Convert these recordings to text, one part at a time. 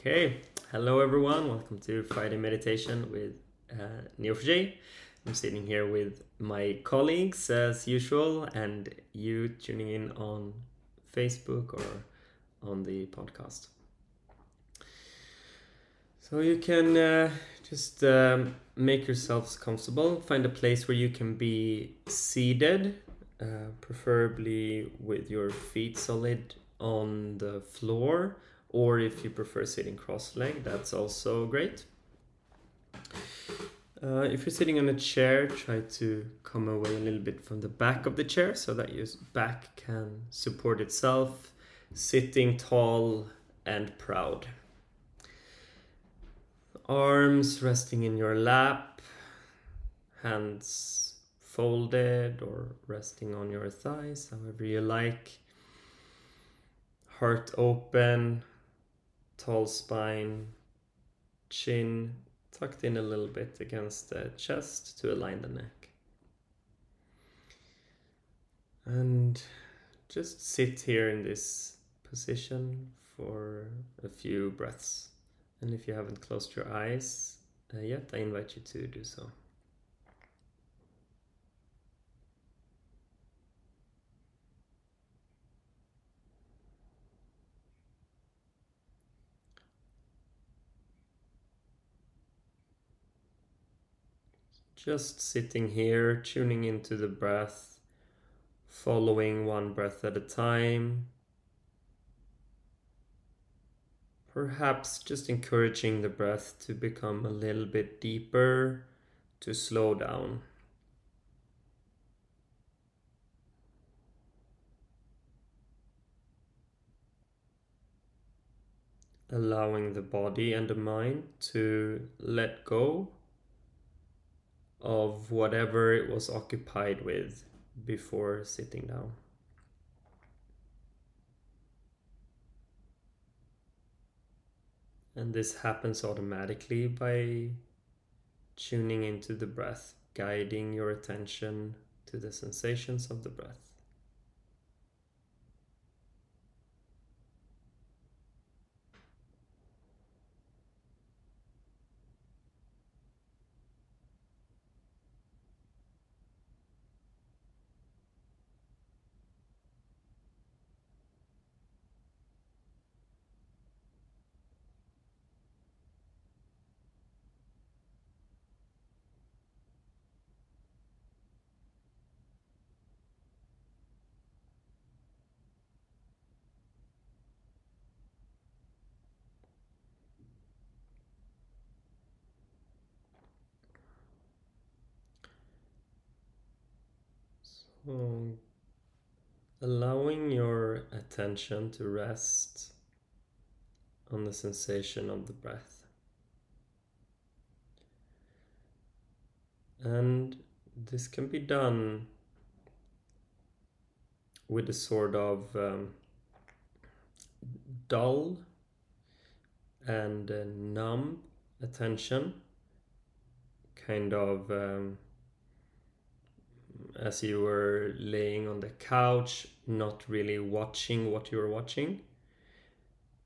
Okay, hello everyone. Welcome to Friday meditation with uh, Neo4j. I'm sitting here with my colleagues as usual, and you tuning in on Facebook or on the podcast. So you can uh, just um, make yourselves comfortable. Find a place where you can be seated, uh, preferably with your feet solid on the floor or if you prefer sitting cross-legged, that's also great. Uh, if you're sitting on a chair, try to come away a little bit from the back of the chair so that your back can support itself, sitting tall and proud. Arms resting in your lap, hands folded or resting on your thighs, however you like. Heart open, tall spine, chin tucked in a little bit against the chest to align the neck. And just sit here in this position for a few breaths. And if you haven't closed your eyes uh, yet, I invite you to do so. Just sitting here, tuning into the breath, following one breath at a time. Perhaps just encouraging the breath to become a little bit deeper, to slow down. allowing the body and the mind to let go of whatever it was occupied with before sitting down. And this happens automatically by tuning into the breath, guiding your attention to the sensations of the breath. So, allowing your attention to rest on the sensation of the breath. And this can be done with a sort of um, dull and uh, numb attention, kind of. Um, as you were laying on the couch, not really watching what you were watching.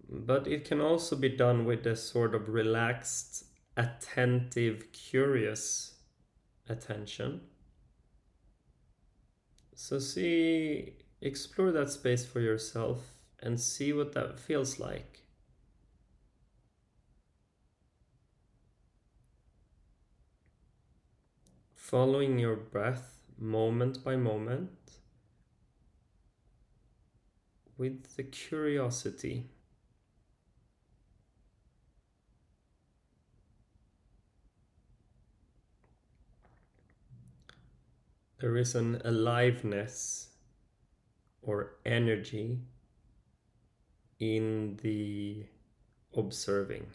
But it can also be done with a sort of relaxed, attentive, curious attention. So, see, explore that space for yourself and see what that feels like. Following your breath moment by moment with the curiosity. There is an aliveness or energy in the observing.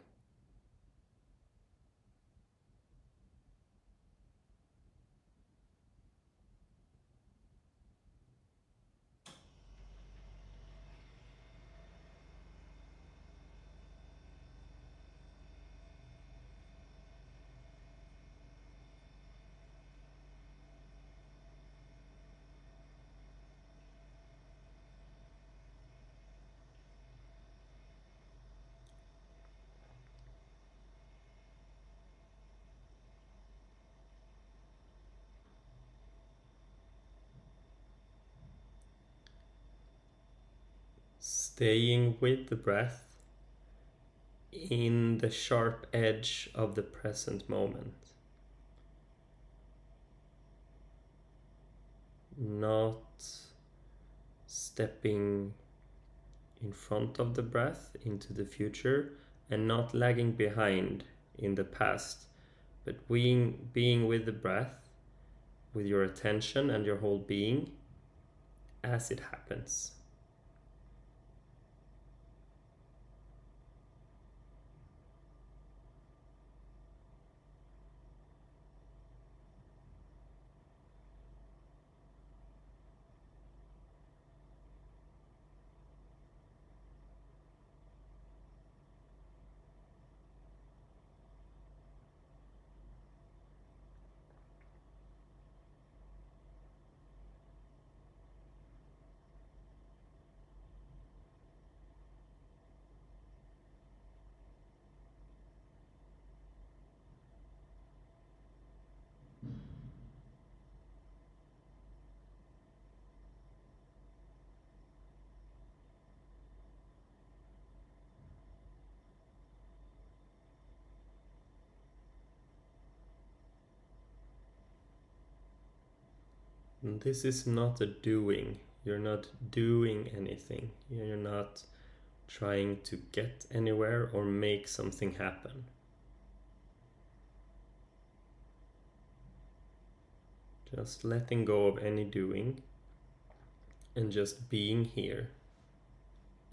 Staying with the breath in the sharp edge of the present moment. Not stepping in front of the breath into the future and not lagging behind in the past, but being, being with the breath, with your attention and your whole being as it happens. This is not a doing. You're not doing anything. You're not trying to get anywhere or make something happen. Just letting go of any doing and just being here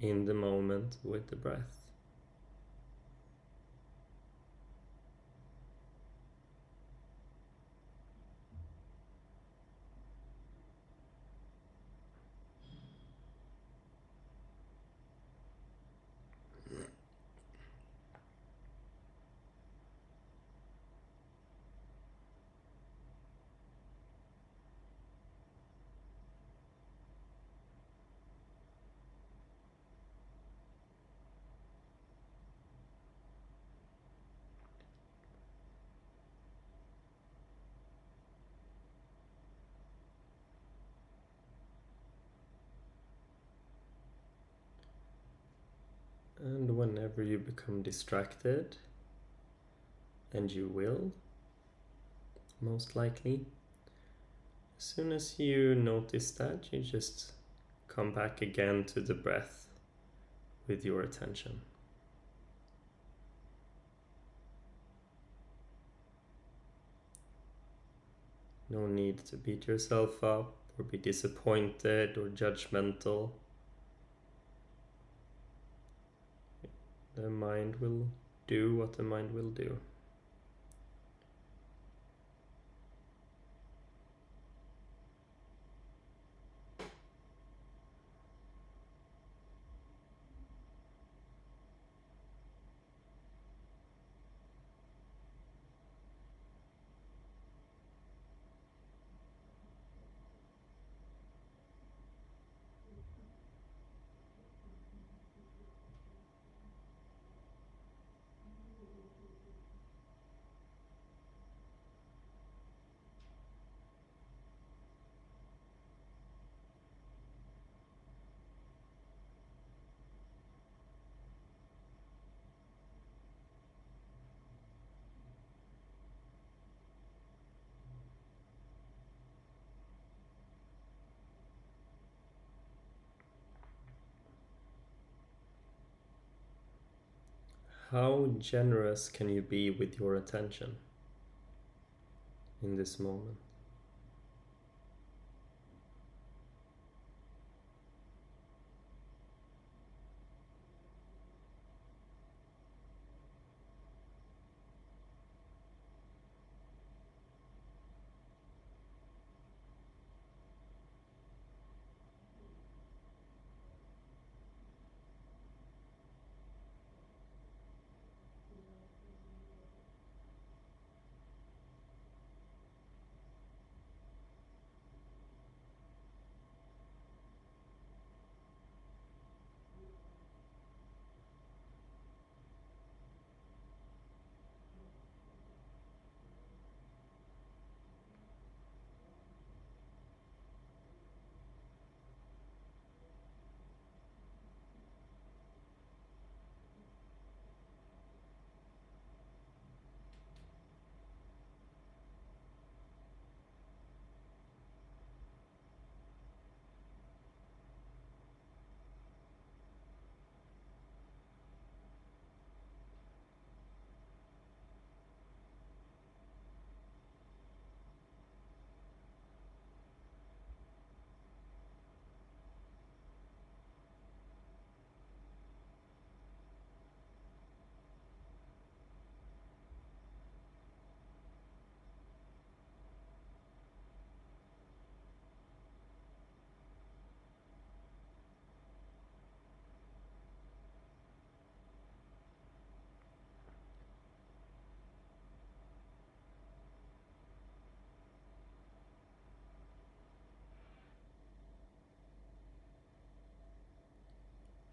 in the moment with the breath. And whenever you become distracted, and you will, most likely, as soon as you notice that, you just come back again to the breath with your attention. No need to beat yourself up or be disappointed or judgmental. The mind will do what the mind will do. How generous can you be with your attention in this moment?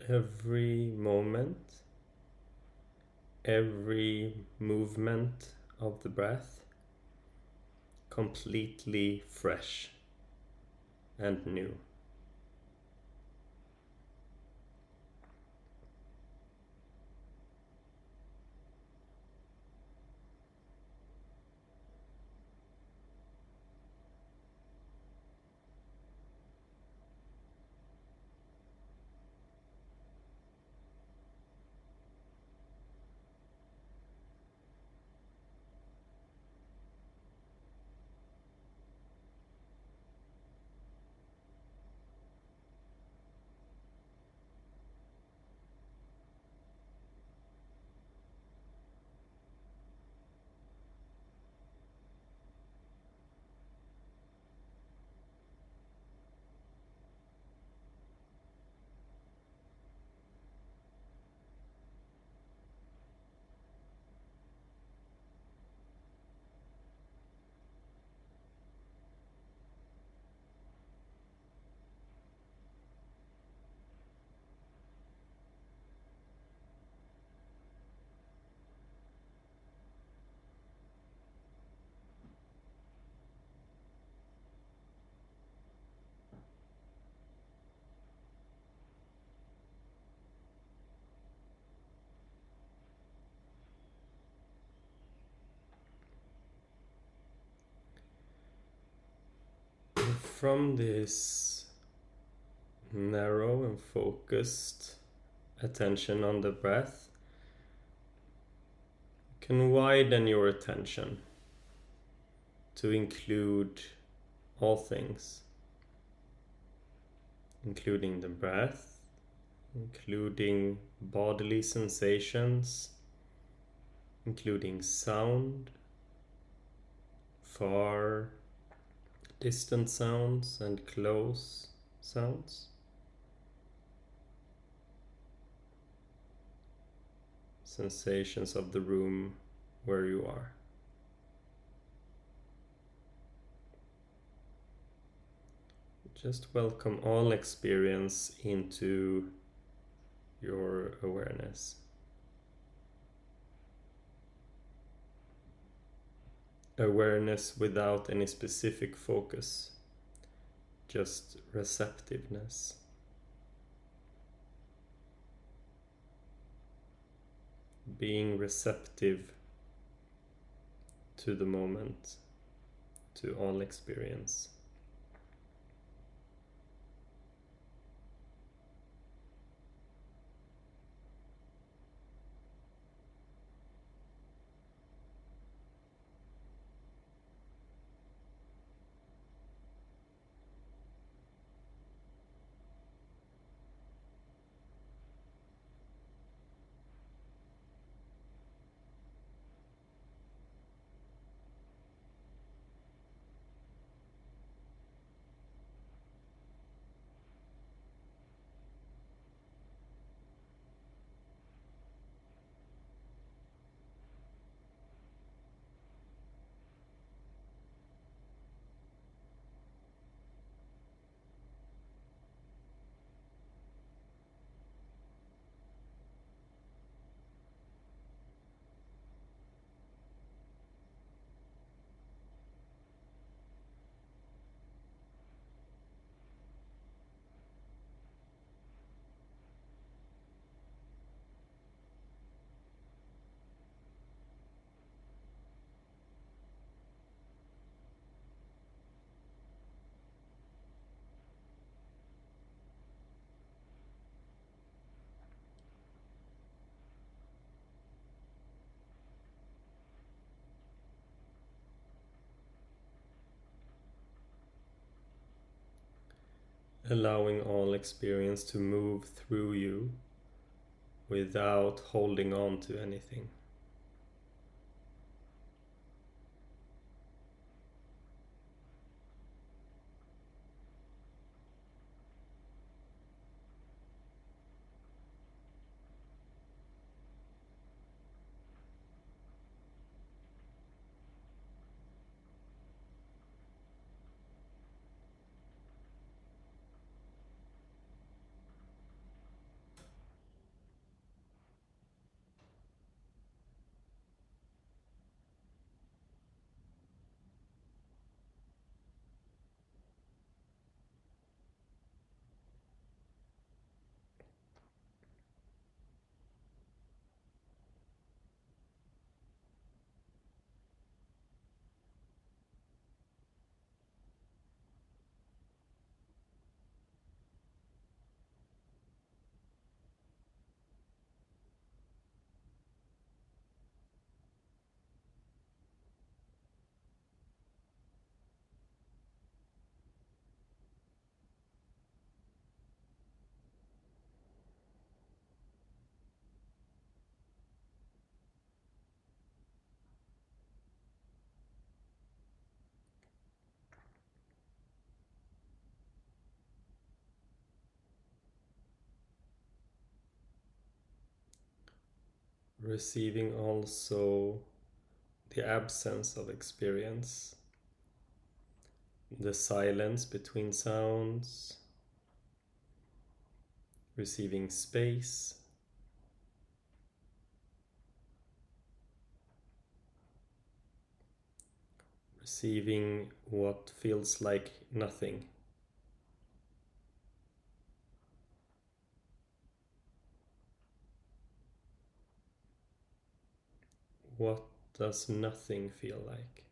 Every moment, every movement of the breath completely fresh and new. From this narrow and focused attention on the breath, you can widen your attention to include all things, including the breath, including bodily sensations, including sound, far distant sounds and close sounds. Sensations of the room where you are. Just welcome all experience into your awareness. Awareness without any specific focus, just receptiveness. Being receptive to the moment, to all experience. Allowing all experience to move through you without holding on to anything. Receiving also the absence of experience, the silence between sounds, receiving space. Receiving what feels like nothing. What does nothing feel like?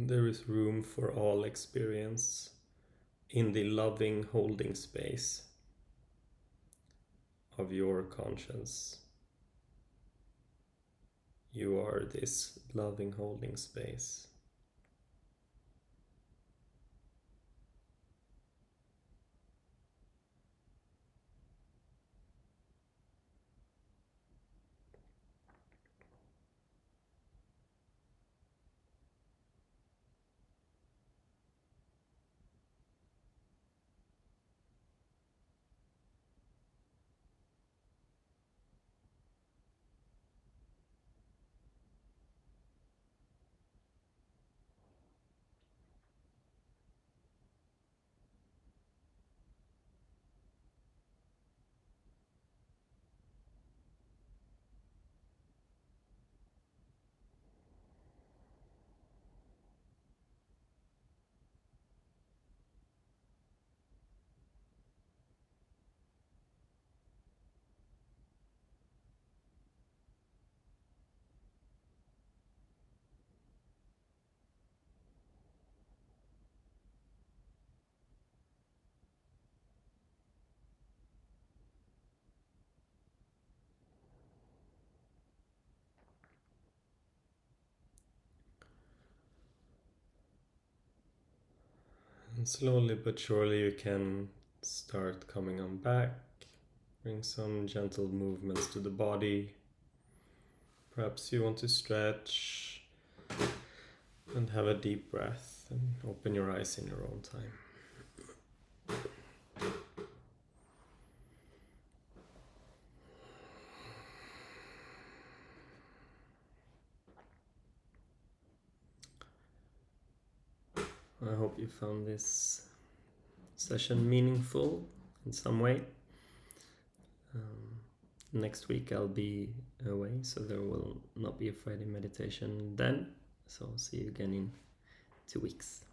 There is room for all experience in the loving holding space of your conscience. You are this loving holding space. And slowly but surely you can start coming on back. Bring some gentle movements to the body. Perhaps you want to stretch and have a deep breath and open your eyes in your own time. I hope you found this session meaningful in some way. Um, next week I'll be away, so there will not be a Friday meditation then. So I'll see you again in two weeks.